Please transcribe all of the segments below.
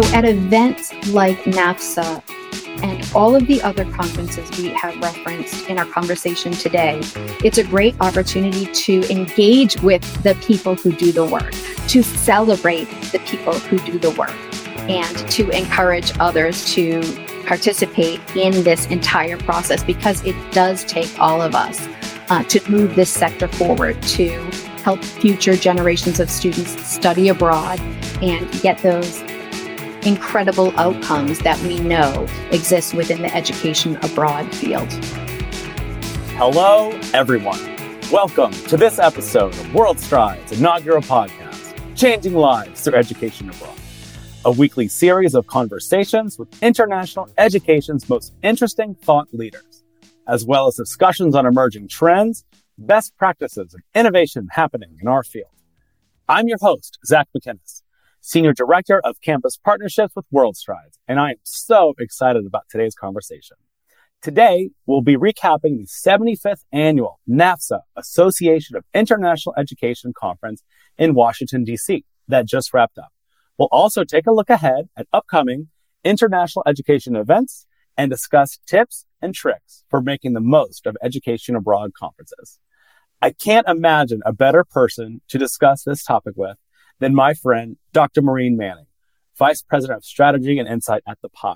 So at events like NAFSA and all of the other conferences we have referenced in our conversation today, it's a great opportunity to engage with the people who do the work, to celebrate the people who do the work, and to encourage others to participate in this entire process because it does take all of us uh, to move this sector forward to help future generations of students study abroad and get those incredible outcomes that we know exist within the education abroad field. Hello, everyone. Welcome to this episode of WorldStrides inaugural podcast, Changing Lives Through Education Abroad, a weekly series of conversations with international education's most interesting thought leaders, as well as discussions on emerging trends, best practices, and innovation happening in our field. I'm your host, Zac Macinnes Senior Director of Campus Partnerships with WorldStrides, and I am so excited about today's conversation. Today, we'll be recapping the 75th annual NAFSA Association of International Education Conference in Washington, D.C. that just wrapped up. We'll also take a look ahead at upcoming international education events and discuss tips and tricks for making the most of education abroad conferences. I can't imagine a better person to discuss this topic with than my friend, Dr. Maureen Manning, Vice President of Strategy and Insight at the PIE.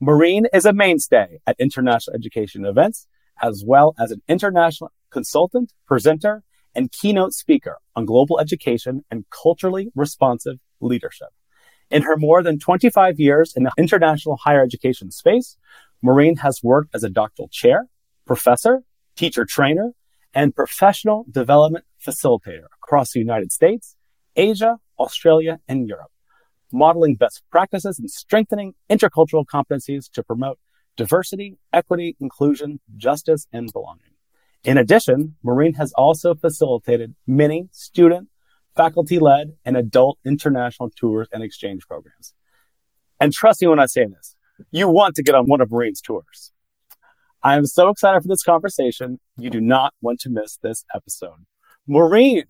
Maureen is a mainstay at international education events, as well as an international consultant, presenter, and keynote speaker on global education and culturally responsive leadership. In her more than 25 years in the international higher education space, Maureen has worked as a doctoral chair, professor, teacher trainer, and professional development facilitator across the United States, Asia, Australia, and Europe, modeling best practices and strengthening intercultural competencies to promote diversity, equity, inclusion, justice, and belonging. In addition, Maureen has also facilitated many student, faculty led, and adult international tours and exchange programs. And trust me when I say this, you want to get on one of Maureen's tours. I am so excited for this conversation. You do not want to miss this episode. Maureen,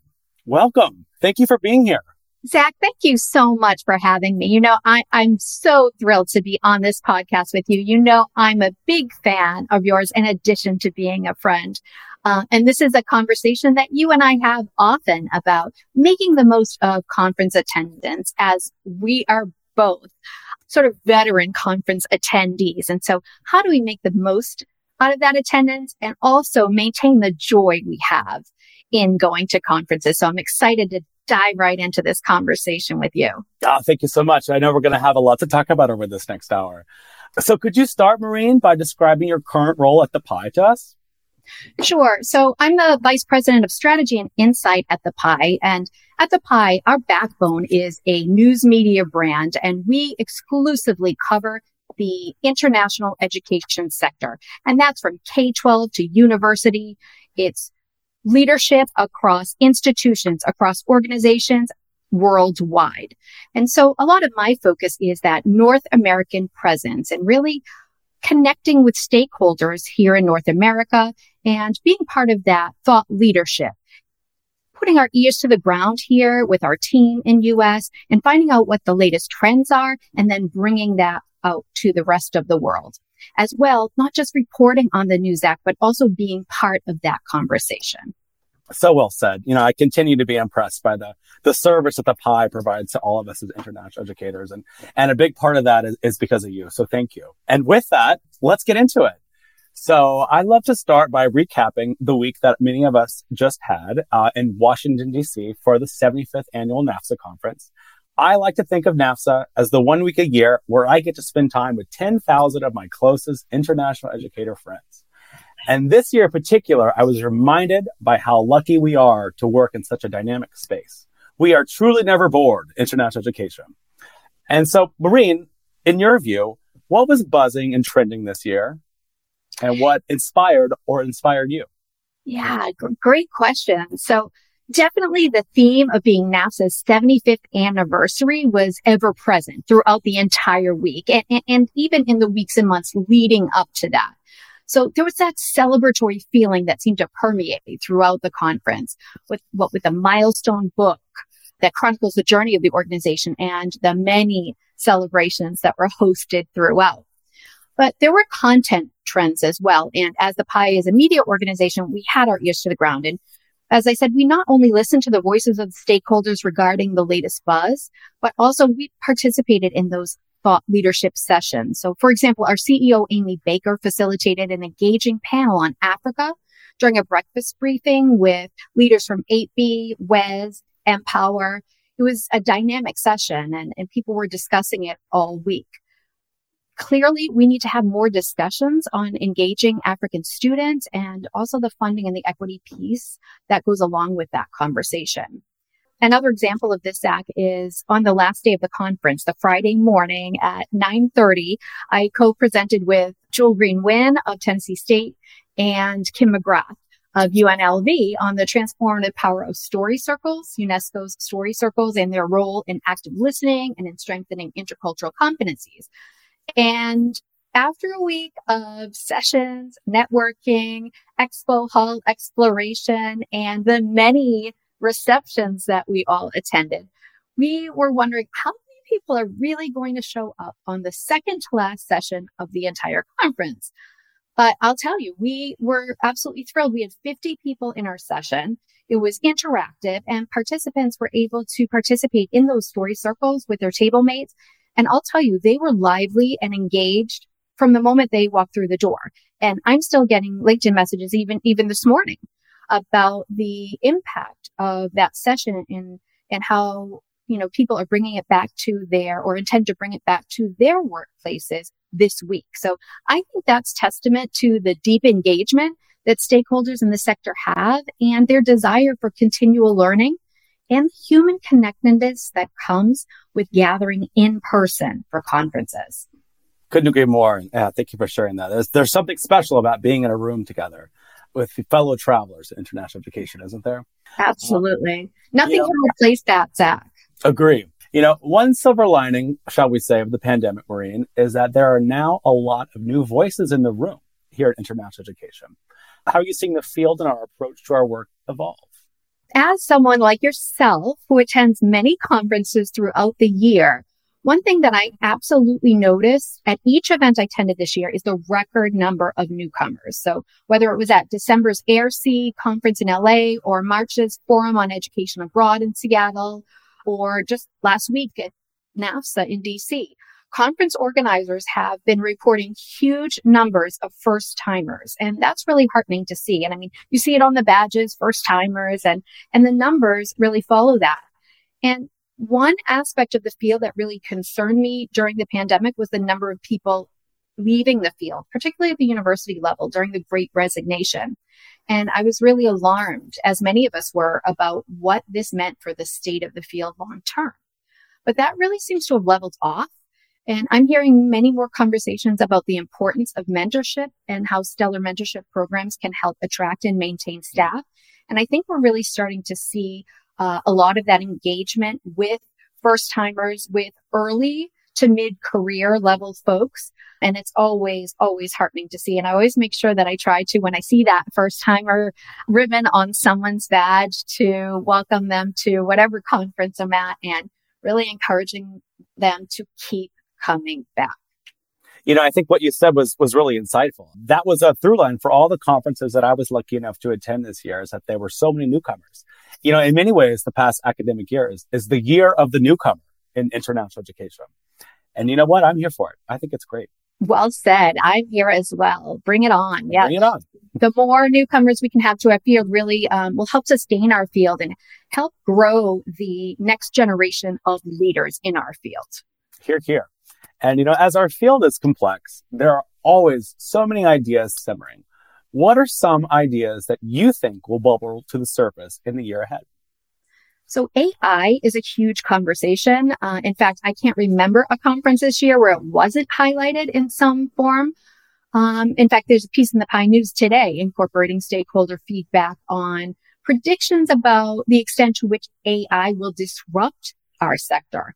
welcome. Thank you for being here. Zac, thank you so much for having me. You know, I, I'm so thrilled to be on this podcast with you. You know, I'm a big fan of yours in addition to being a friend. Uh, and this is a conversation that you and I have often about making the most of conference attendance as we are both sort of veteran conference attendees. And so how do we make the most out of that attendance and also maintain the joy we have in going to conferences? So I'm excited to dive right into this conversation with you. Oh, thank you so much. I know we're going to have a lot to talk about over this next hour. So could you start, Maureen, by describing your current role at the PIE to us? Sure. So I'm the vice president of strategy and insight at the PIE. And at the PIE, our backbone is a news media brand, and we exclusively cover the international education sector. And that's from K 12 to university. It's leadership across institutions, across organizations worldwide. And so a lot of my focus is that North American presence and really connecting with stakeholders here in North America and being part of that thought leadership. Putting our ears to the ground here with our team in US and finding out what the latest trends are and then bringing that out to the rest of the world as well, not just reporting on the News Act, but also being part of that conversation. So well said. You know, I continue to be impressed by the the service that the PIE provides to all of us as international educators, and and a big part of that is, is because of you. So thank you. And with that, let's get into it. So I love to start by recapping the week that many of us just had uh, in Washington D.C. for the 75th annual NAFSA conference. I like to think of NAFSA as the one week a year where I get to spend time with 10,000 of my closest international educator friends. And this year in particular, I was reminded by how lucky we are to work in such a dynamic space. We are truly never bored, international education. And so, Maureen, in your view, what was buzzing and trending this year? And what inspired or inspired you? Yeah, great question. So definitely the theme of being NAFSA's 75th anniversary was ever present throughout the entire week and, and, and, even in the weeks and months leading up to that. So there was that celebratory feeling that seemed to permeate throughout the conference with what with a milestone book that chronicles the journey of the organization and the many celebrations that were hosted throughout. But there were content trends as well. And as the PIE is a media organization, we had our ears to the ground. And as I said, we not only listened to the voices of stakeholders regarding the latest buzz, but also we participated in those thought leadership sessions. So, for example, our CEO, Amy Baker, facilitated an engaging panel on Africa during a breakfast briefing with leaders from 8B, WES, Empower. It was a dynamic session and, and people were discussing it all week. Clearly, we need to have more discussions on engaging African students and also the funding and the equity piece that goes along with that conversation. Another example of this, Zac, is on the last day of the conference, the Friday morning at 9.30, I co-presented with Joel Green Wynn of Tennessee State and Kim McGrath of UNLV on the transformative power of story circles, UNESCO's story circles and their role in active listening and in strengthening intercultural competencies. And after a week of sessions, networking, expo hall exploration, and the many receptions that we all attended, we were wondering how many people are really going to show up on the second to last session of the entire conference. But I'll tell you, we were absolutely thrilled. We had 50 people in our session. It was interactive and participants were able to participate in those story circles with their table mates and I'll tell you, they were lively and engaged from the moment they walked through the door. And I'm still getting LinkedIn messages even, even this morning about the impact of that session and, and how, you know, people are bringing it back to their or intend to bring it back to their workplaces this week. So I think that's testament to the deep engagement that stakeholders in the sector have and their desire for continual learning and human connectedness that comes with gathering in person for conferences. Couldn't agree more. Yeah, thank you for sharing that. There's, there's something special about being in a room together with fellow travelers in international education, isn't there? Absolutely. Um, Nothing you know, can replace that, Zac. Agree. You know, one silver lining, shall we say, of the pandemic, Maureen, is that there are now a lot of new voices in the room here at International Education. How are you seeing the field and our approach to our work evolve? As someone like yourself who attends many conferences throughout the year, one thing that I absolutely noticed at each event I attended this year is the record number of newcomers. So whether it was at December's AIRC conference in LA or March's Forum on Education Abroad in Seattle or just last week at NAFSA in DC, conference organizers have been reporting huge numbers of first timers. And that's really heartening to see. And I mean, you see it on the badges, first timers, and, and the numbers really follow that. And one aspect of the field that really concerned me during the pandemic was the number of people leaving the field, particularly at the university level during the great resignation. And I was really alarmed, as many of us were, about what this meant for the state of the field long term. But that really seems to have leveled off and I'm hearing many more conversations about the importance of mentorship and how stellar mentorship programs can help attract and maintain staff. And I think we're really starting to see uh, a lot of that engagement with first timers, with early to mid career level folks. And it's always, always heartening to see. And I always make sure that I try to, when I see that first timer ribbon on someone's badge to welcome them to whatever conference I'm at and really encouraging them to keep coming back. You know, I think what you said was was really insightful. That was a through line for all the conferences that I was lucky enough to attend this year is that there were so many newcomers. You know, in many ways, the past academic year is, is the year of the newcomer in international education. And you know what? I'm here for it. I think it's great. Well said. I'm here as well. Bring it on. Yeah. Bring it on. the more newcomers we can have to our field really um, will help sustain our field and help grow the next generation of leaders in our field. Here, here. And, you know, as our field is complex, there are always so many ideas simmering. What are some ideas that you think will bubble to the surface in the year ahead? So AI is a huge conversation. Uh, in fact, I can't remember a conference this year where it wasn't highlighted in some form. Um, in fact, there's a piece in the PIE News today incorporating stakeholder feedback on predictions about the extent to which AI will disrupt our sector.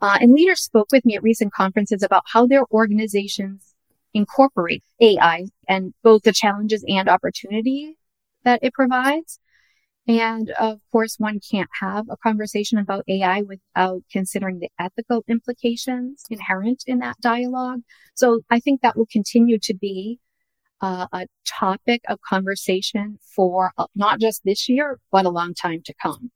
Uh, and leaders spoke with me at recent conferences about how their organizations incorporate AI and both the challenges and opportunity that it provides. And of course, one can't have a conversation about AI without considering the ethical implications inherent in that dialogue. So I think that will continue to be uh, a topic of conversation for uh, not just this year, but a long time to come.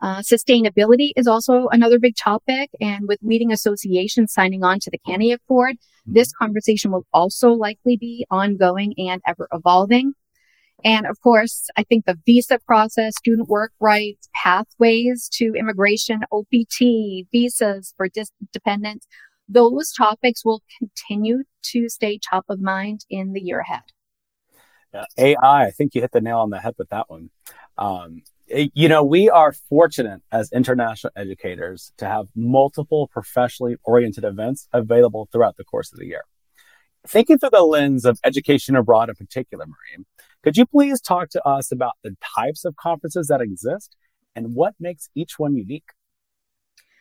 Uh, sustainability is also another big topic. And with leading associations signing on to the CANIE Accord, this conversation will also likely be ongoing and ever evolving. And of course, I think the visa process, student work rights, pathways to immigration, OPT, visas for dis- dependents, those topics will continue to stay top of mind in the year ahead. Uh, AI, I think you hit the nail on the head with that one. Um, you know, we are fortunate as international educators to have multiple professionally oriented events available throughout the course of the year. Thinking through the lens of education abroad in particular, Maureen, could you please talk to us about the types of conferences that exist and what makes each one unique?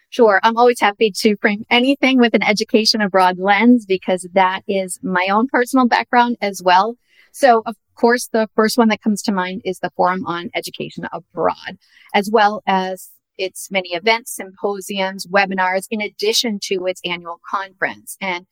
Sure. I'm always happy to frame anything with an education abroad lens because that is my own personal background as well. So of course, the first one that comes to mind is the Forum on Education Abroad, as well as its many events, symposiums, webinars, in addition to its annual conference. And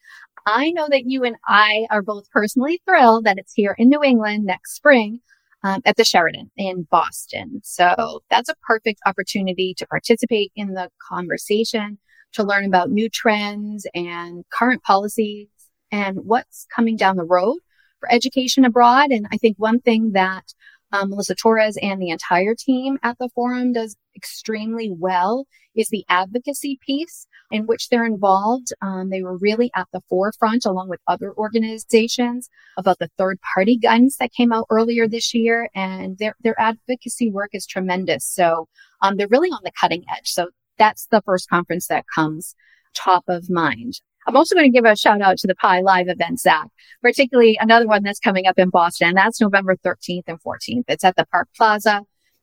I know that you and I are both personally thrilled that it's here in New England next spring um, at the Sheraton in Boston. So that's a perfect opportunity to participate in the conversation, to learn about new trends and current policies and what's coming down the road for education abroad. And I think one thing that um, Melissa Torres and the entire team at the forum does extremely well is the advocacy piece in which they're involved. Um, they were really at the forefront along with other organizations about the third party guidance that came out earlier this year. And their, their advocacy work is tremendous. So um, they're really on the cutting edge. So that's the first conference that comes top of mind. I'm also going to give a shout out to the PIE Live event, Zac, particularly another one that's coming up in Boston. That's November 13th and 14th. It's at the Park Plaza.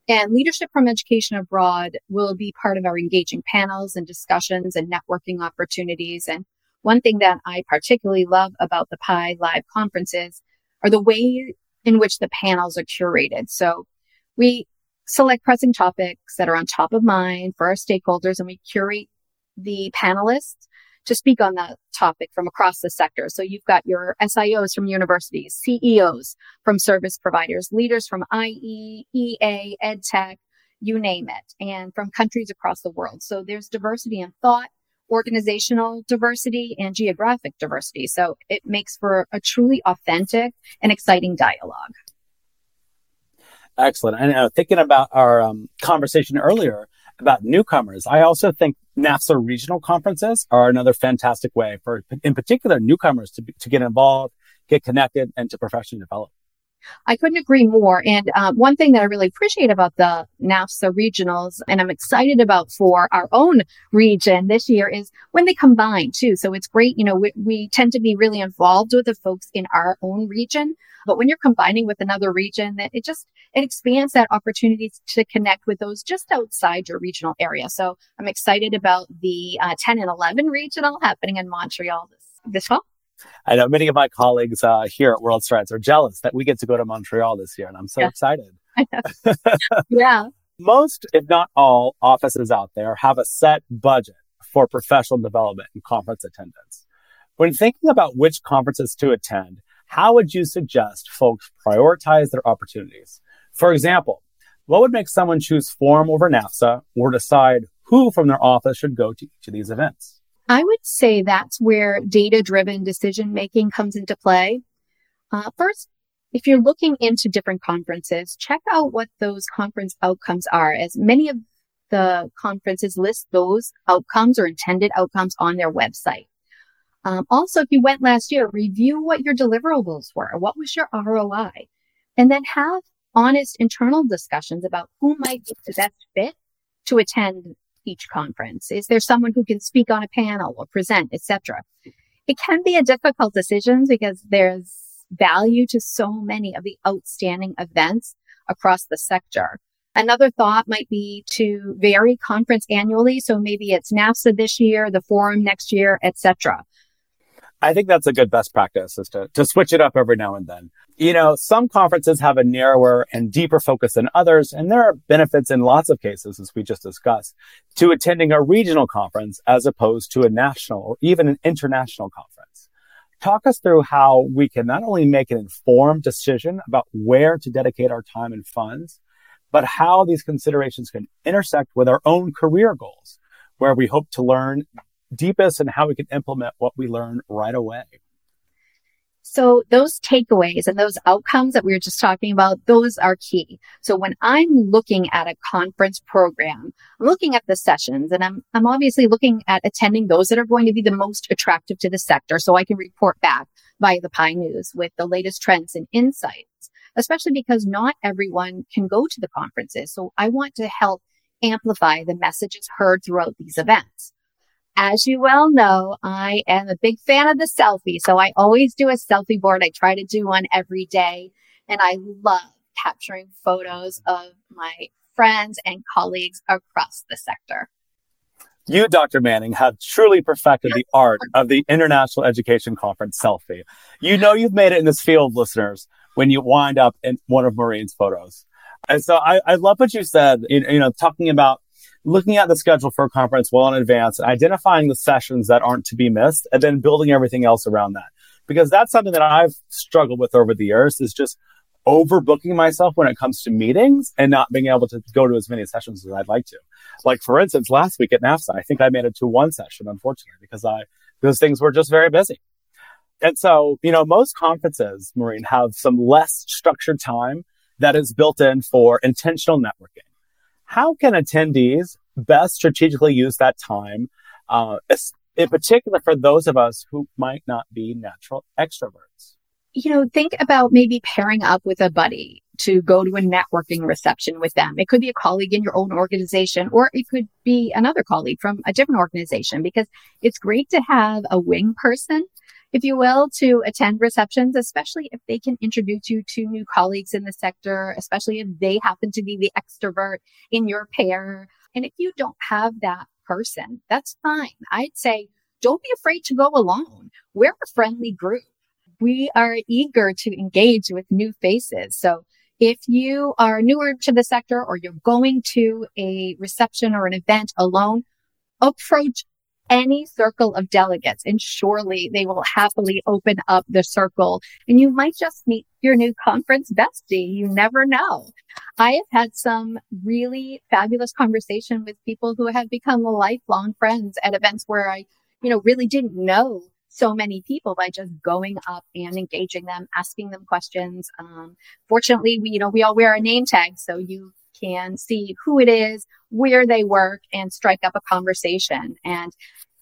And leadership from education abroad will be part of our engaging panels and discussions and networking opportunities. And one thing that I particularly love about the PIE Live conferences are the way in which the panels are curated. So we select pressing topics that are on top of mind for our stakeholders and we curate the panelists to speak on that topic from across the sector. So you've got your SIOs from universities, CEOs from service providers, leaders from IE, EA, EdTech, you name it, and from countries across the world. So there's diversity in thought, organizational diversity, and geographic diversity. So it makes for a truly authentic and exciting dialogue. Excellent. And uh, thinking about our um, conversation earlier about newcomers, I also think NAFSA regional conferences are another fantastic way for, in particular, newcomers to, to get involved, get connected, and to professionally develop. I couldn't agree more. And uh, one thing that I really appreciate about the NAFSA regionals, and I'm excited about for our own region this year, is when they combine too. So it's great. You know, we, we tend to be really involved with the folks in our own region, but when you're combining with another region, that it just it expands that opportunity to connect with those just outside your regional area. So I'm excited about the uh, 10 and 11 regional happening in Montreal this, this fall. I know many of my colleagues uh, here at WorldStrides are jealous that we get to go to Montreal this year, and I'm so yeah. excited. yeah. Most, if not all, offices out there have a set budget for professional development and conference attendance. When thinking about which conferences to attend, how would you suggest folks prioritize their opportunities? For example, what would make someone choose Forum over NAFSA or decide who from their office should go to each of these events? I would say that's where data driven decision making comes into play. Uh, first, if you're looking into different conferences, check out what those conference outcomes are, as many of the conferences list those outcomes or intended outcomes on their website. Um, also, if you went last year, review what your deliverables were. What was your ROI? And then have honest internal discussions about who might be the best fit to attend each conference? Is there someone who can speak on a panel or present, etc.? It can be a difficult decision because there's value to so many of the outstanding events across the sector. Another thought might be to vary conference annually. So maybe it's NAFSA this year, the forum next year, etc. I think that's a good best practice is to, to switch it up every now and then. You know, some conferences have a narrower and deeper focus than others, and there are benefits in lots of cases, as we just discussed, to attending a regional conference as opposed to a national or even an international conference. Talk us through how we can not only make an informed decision about where to dedicate our time and funds, but how these considerations can intersect with our own career goals, where we hope to learn deepest and how we can implement what we learn right away. So those takeaways and those outcomes that we were just talking about, those are key. So when I'm looking at a conference program, I'm looking at the sessions and I'm, I'm obviously looking at attending those that are going to be the most attractive to the sector. So I can report back via the PIE News with the latest trends and insights, especially because not everyone can go to the conferences. So I want to help amplify the messages heard throughout these events. As you well know, I am a big fan of the selfie. So I always do a selfie board. I try to do one every day and I love capturing photos of my friends and colleagues across the sector. You, Dr. Manning, have truly perfected the art of the International Education Conference selfie. You know you've made it in this field, listeners, when you wind up in one of Maureen's photos. And so I, I love what you said, you, you know, talking about looking at the schedule for a conference well in advance, and identifying the sessions that aren't to be missed, and then building everything else around that. Because that's something that I've struggled with over the years is just overbooking myself when it comes to meetings and not being able to go to as many sessions as I'd like to. Like for instance, last week at NAFSA, I think I made it to one session, unfortunately, because I those things were just very busy. And so, you know, most conferences, Maureen, have some less structured time that is built in for intentional networking how can attendees best strategically use that time, uh, in particular for those of us who might not be natural extroverts? You know, think about maybe pairing up with a buddy to go to a networking reception with them. It could be a colleague in your own organization, or it could be another colleague from a different organization because it's great to have a wing person if you will, to attend receptions, especially if they can introduce you to new colleagues in the sector, especially if they happen to be the extrovert in your pair. And if you don't have that person, that's fine. I'd say don't be afraid to go alone. We're a friendly group. We are eager to engage with new faces. So if you are newer to the sector or you're going to a reception or an event alone, approach any circle of delegates and surely they will happily open up the circle and you might just meet your new conference bestie. You never know. I have had some really fabulous conversation with people who have become lifelong friends at events where I, you know, really didn't know so many people by just going up and engaging them, asking them questions. Um, fortunately, we, you know, we all wear a name tag. So you can see who it is, where they work and strike up a conversation. And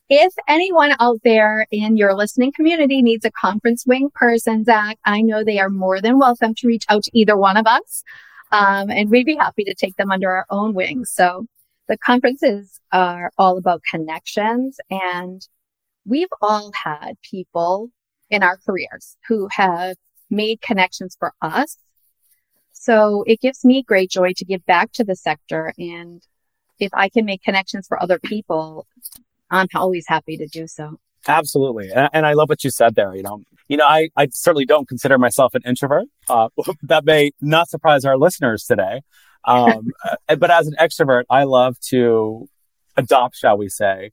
if anyone out there in your listening community needs a conference wing person, Zac, I know they are more than welcome to reach out to either one of us. Um, and we'd be happy to take them under our own wings. So the conferences are all about connections and we've all had people in our careers who have made connections for us. So it gives me great joy to give back to the sector. And if I can make connections for other people, I'm always happy to do so. Absolutely. And, and, I love what you said there. You know, you know, I, I certainly don't consider myself an introvert. Uh, that may not surprise our listeners today. Um, uh, but as an extrovert, I love to adopt, shall we say,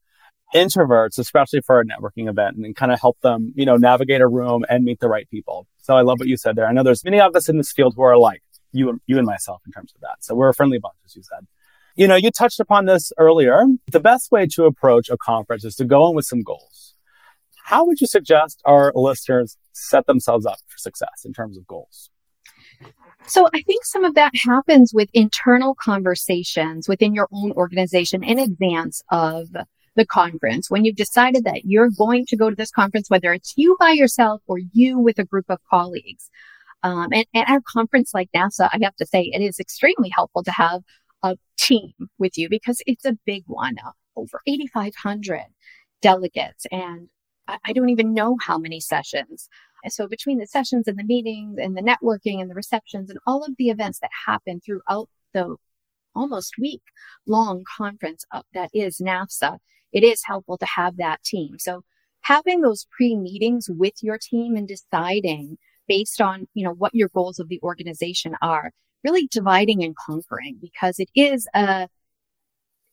introverts, especially for a networking event and kind of help them, you know, navigate a room and meet the right people. So I love what you said there. I know there's many of us in this field who are alike, you and you and myself in terms of that. So we're a friendly bunch, as you said. You know, you touched upon this earlier. The best way to approach a conference is to go in with some goals. How would you suggest our listeners set themselves up for success in terms of goals? So I think some of that happens with internal conversations within your own organization in advance of the conference. When you've decided that you're going to go to this conference, whether it's you by yourself or you with a group of colleagues. Um, and, and at a conference like NAFSA, I have to say it is extremely helpful to have a team with you because it's a big one, uh, over 8,500 delegates. And I, I don't even know how many sessions. So between the sessions and the meetings and the networking and the receptions and all of the events that happen throughout the almost week long conference that is NAFSA, it is helpful to have that team. So having those pre meetings with your team and deciding based on, you know, what your goals of the organization are, really dividing and conquering because it is a,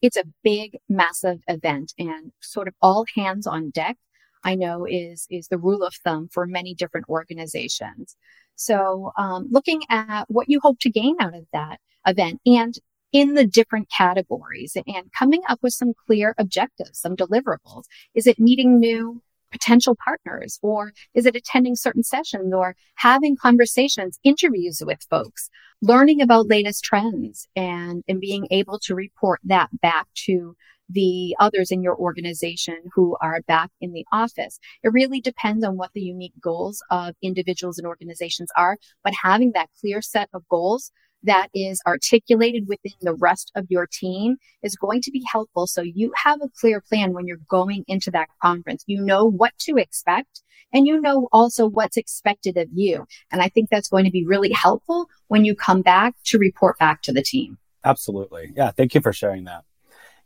it's a big, massive event and sort of all hands on deck. I know is, is the rule of thumb for many different organizations. So, um, looking at what you hope to gain out of that event and in the different categories and coming up with some clear objectives, some deliverables. Is it meeting new potential partners or is it attending certain sessions or having conversations, interviews with folks, learning about latest trends and, and being able to report that back to the others in your organization who are back in the office. It really depends on what the unique goals of individuals and organizations are, but having that clear set of goals that is articulated within the rest of your team is going to be helpful. So you have a clear plan when you're going into that conference. You know what to expect and you know also what's expected of you. And I think that's going to be really helpful when you come back to report back to the team. Absolutely. Yeah. Thank you for sharing that.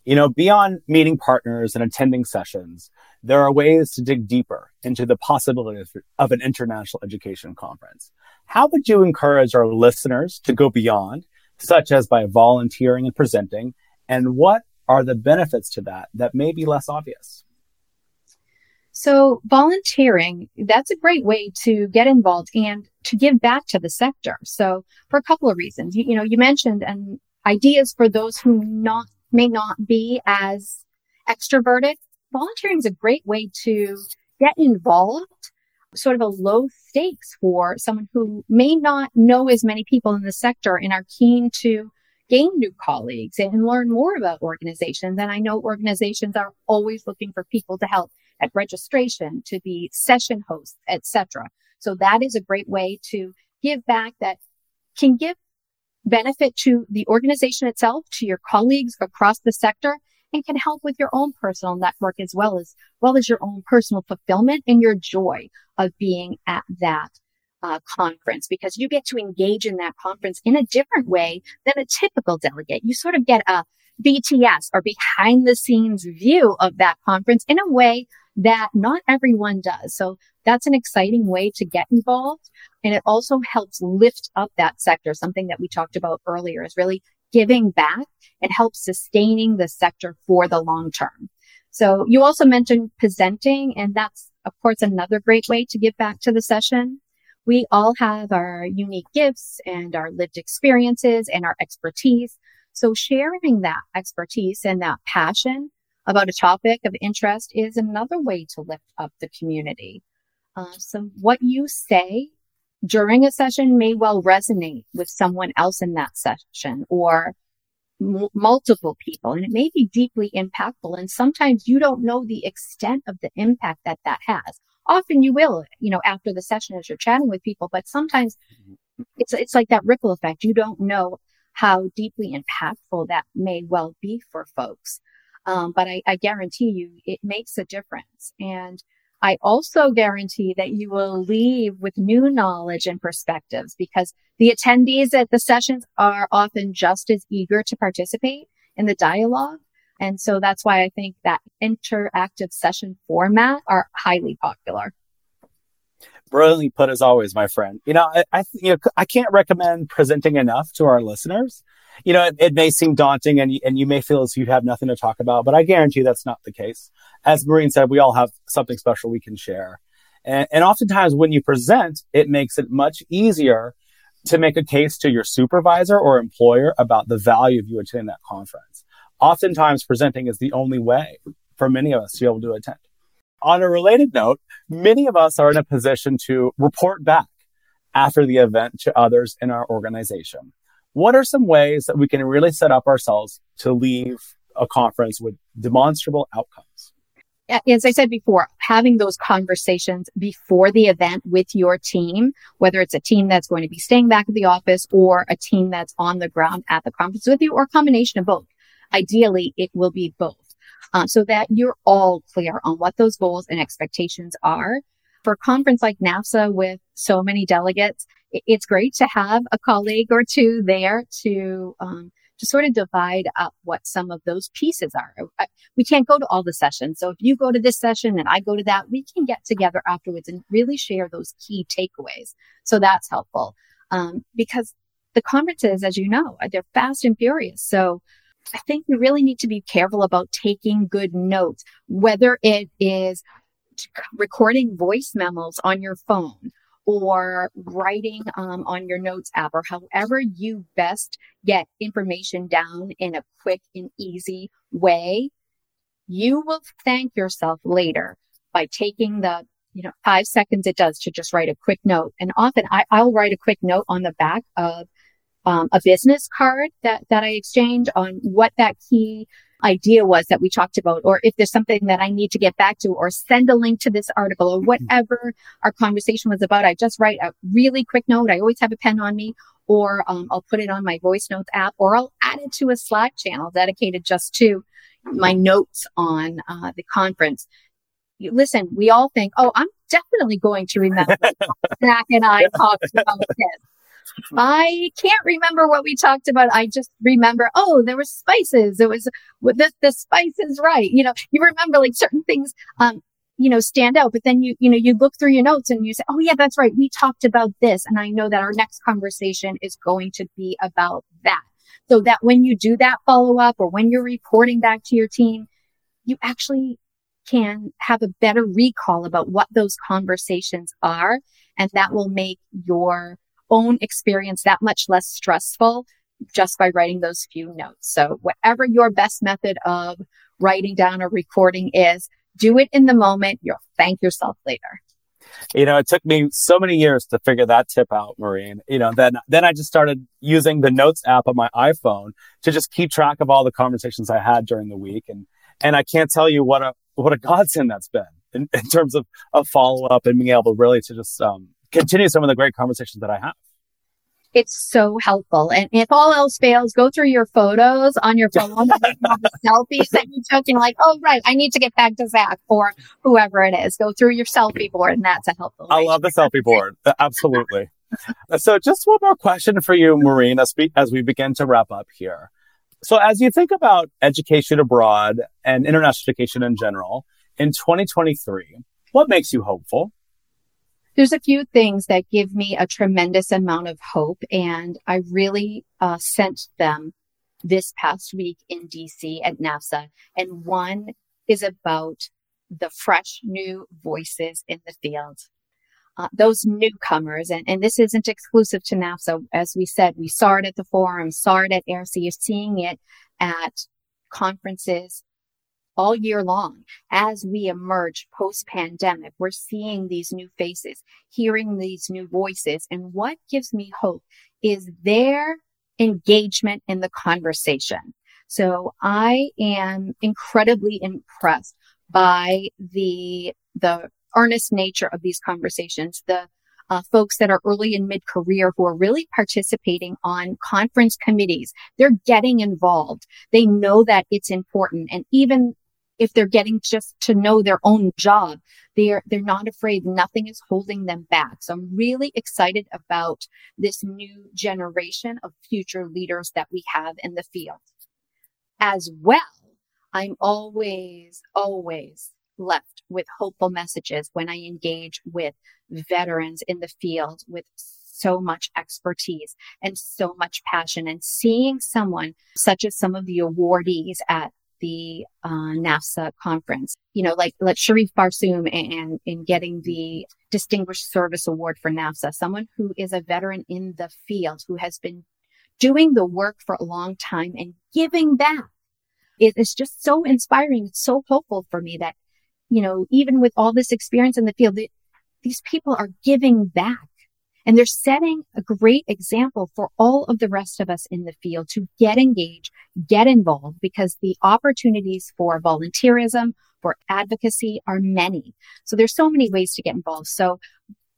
You know, beyond meeting partners and attending sessions, there are ways to dig deeper into the possibility of an international education conference. How would you encourage our listeners to go beyond, such as by volunteering and presenting? And what are the benefits to that that may be less obvious? So volunteering, that's a great way to get involved and to give back to the sector. So for a couple of reasons, you, you know, you mentioned and ideas for those who not may not be as extroverted, volunteering is a great way to get involved, sort of a low stakes for someone who may not know as many people in the sector and are keen to gain new colleagues and learn more about organizations. And I know organizations are always looking for people to help at registration, to be session hosts, etc. So that is a great way to give back that can give benefit to the organization itself, to your colleagues across the sector, and can help with your own personal network as well as well as your own personal fulfillment and your joy of being at that uh, conference because you get to engage in that conference in a different way than a typical delegate. You sort of get a BTS or behind the scenes view of that conference in a way that not everyone does. So that's an exciting way to get involved. And it also helps lift up that sector. Something that we talked about earlier is really giving back and helps sustaining the sector for the long term. So you also mentioned presenting and that's of course another great way to give back to the session. We all have our unique gifts and our lived experiences and our expertise. So sharing that expertise and that passion about a topic of interest is another way to lift up the community. Uh, so what you say during a session may well resonate with someone else in that session or m- multiple people and it may be deeply impactful. And sometimes you don't know the extent of the impact that that has. Often you will, you know, after the session as you're chatting with people, but sometimes it's, it's like that ripple effect. You don't know how deeply impactful that may well be for folks. Um, but I, I guarantee you it makes a difference. And I also guarantee that you will leave with new knowledge and perspectives because the attendees at the sessions are often just as eager to participate in the dialogue. And so that's why I think that interactive session format are highly popular. Brilliantly put as always, my friend. You know, I, I you know, I can't recommend presenting enough to our listeners you know, it, it, may seem daunting and, and you may feel as you have nothing to talk about, but I guarantee that's not the case. As Maureen said, we all have something special we can share. And, and oftentimes when you present, it makes it much easier to make a case to your supervisor or employer about the value of you attending that conference. Oftentimes presenting is the only way for many of us to be able to attend. On a related note, many of us are in a position to report back after the event to others in our organization what are some ways that we can really set up ourselves to leave a conference with demonstrable outcomes? As I said before, having those conversations before the event with your team, whether it's a team that's going to be staying back at the office or a team that's on the ground at the conference with you or a combination of both. Ideally, it will be both. Uh, so that you're all clear on what those goals and expectations are. For a conference like NAFSA with so many delegates, it's great to have a colleague or two there to um, to sort of divide up what some of those pieces are. We can't go to all the sessions. So if you go to this session and I go to that, we can get together afterwards and really share those key takeaways. So that's helpful. Um, because the conferences, as you know, they're fast and furious. So I think you really need to be careful about taking good notes, whether it is recording voice memos on your phone or writing um, on your notes app or however you best get information down in a quick and easy way, you will thank yourself later by taking the you know five seconds it does to just write a quick note. And often I, I'll write a quick note on the back of um, a business card that that I exchange on what that key idea was that we talked about, or if there's something that I need to get back to, or send a link to this article, or whatever our conversation was about. I just write a really quick note. I always have a pen on me, or um, I'll put it on my voice notes app, or I'll add it to a Slack channel dedicated just to my notes on uh, the conference. You, listen, we all think, oh, I'm definitely going to remember Zac and I talked about this. I can't remember what we talked about. I just remember, oh, there were spices. It was this, the spice is right. You know, you remember like certain things, um, you know, stand out, but then you, you know, you look through your notes and you say, oh yeah, that's right. We talked about this. And I know that our next conversation is going to be about that. So that when you do that follow up or when you're reporting back to your team, you actually can have a better recall about what those conversations are. And that will make your own experience that much less stressful just by writing those few notes. So whatever your best method of writing down or recording is, do it in the moment. You'll thank yourself later. You know, it took me so many years to figure that tip out, Maureen. You know, then then I just started using the notes app on my iPhone to just keep track of all the conversations I had during the week. And and I can't tell you what a what a godsend that's been in, in terms of a follow up and being able really to just um, continue some of the great conversations that I have. It's so helpful. And if all else fails, go through your photos on your phone, the selfies that you took, and like, oh, right, I need to get back to Zac or whoever it is. Go through your selfie board, and that's a helpful. I love the selfie board. Absolutely. Uh, so, just one more question for you, Maureen, as we as we begin to wrap up here. So, as you think about education abroad and international education in general in 2023, what makes you hopeful? There's a few things that give me a tremendous amount of hope. And I really uh, sent them this past week in DC at NAFSA. And one is about the fresh new voices in the field. Uh, those newcomers, and, and this isn't exclusive to NAFSA. As we said, we saw it at the forum, saw it at AIRC, you're seeing it at conferences all year long as we emerge post pandemic. We're seeing these new faces, hearing these new voices. And what gives me hope is their engagement in the conversation. So I am incredibly impressed by the, the earnest nature of these conversations, the uh, folks that are early and mid career who are really participating on conference committees. They're getting involved. They know that it's important. And even if they're getting just to know their own job, they're, they're not afraid. Nothing is holding them back. So I'm really excited about this new generation of future leaders that we have in the field. As well, I'm always, always left with hopeful messages when I engage with veterans in the field with so much expertise and so much passion and seeing someone such as some of the awardees at the uh, NAFSA conference. You know, like like Sherif Barsoum and in getting the Distinguished Service Award for NAFSA, someone who is a veteran in the field who has been doing the work for a long time and giving back. It is just so inspiring. It's so hopeful for me that, you know, even with all this experience in the field, these people are giving back and they're setting a great example for all of the rest of us in the field to get engaged, get involved because the opportunities for volunteerism, for advocacy are many. So there's so many ways to get involved. So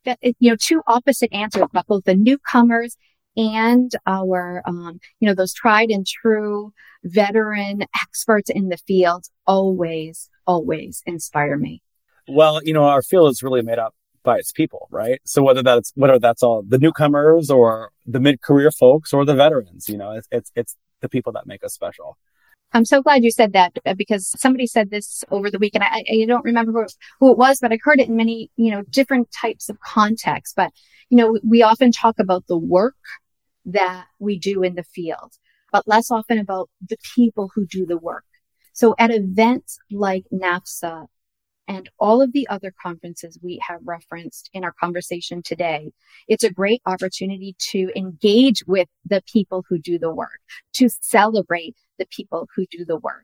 that, you know, two opposite answers but both the newcomers and our, um, you know, those tried and true veteran experts in the field always, always inspire me. Well, you know, our field is really made up by its people, right? So whether that's whether that's all the newcomers or the mid-career folks or the veterans, you know, it's it's it's the people that make us special. I'm so glad you said that uh, because somebody said this over the weekend. I, I don't remember who, who it was, but I heard it in many, you know, different types of contexts. But, you know, we often talk about the work that we do in the field, but less often about the people who do the work. So at events like NAFSA and all of the other conferences we have referenced in our conversation today, it's a great opportunity to engage with the people who do the work, to celebrate the people who do the work,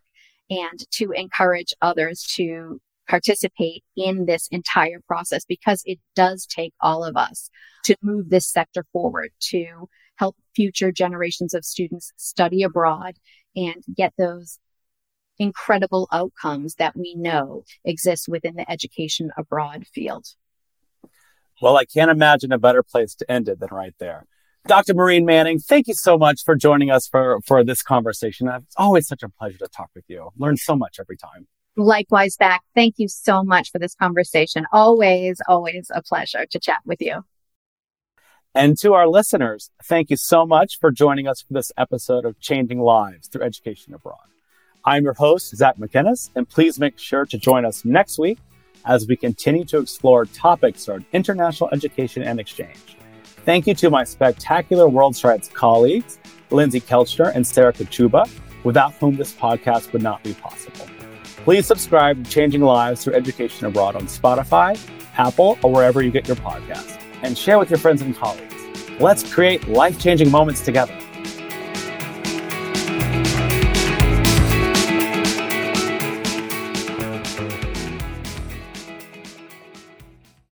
and to encourage others to participate in this entire process because it does take all of us to move this sector forward to help future generations of students study abroad and get those incredible outcomes that we know exist within the education abroad field. Well, I can't imagine a better place to end it than right there. Dr. Maureen Manning, thank you so much for joining us for, for this conversation. It's always such a pleasure to talk with you. Learn so much every time. Likewise, Zac. Thank you so much for this conversation. Always, always a pleasure to chat with you. And to our listeners, thank you so much for joining us for this episode of Changing Lives Through Education Abroad. I'm your host, Zac Macinnes, and please make sure to join us next week as we continue to explore topics around international education and exchange. Thank you to my spectacular World colleagues, Lindsay Kelchner and Sarah Kachuba, without whom this podcast would not be possible. Please subscribe to Changing Lives Through Education Abroad on Spotify, Apple, or wherever you get your podcasts, and share with your friends and colleagues. Let's create life changing moments together.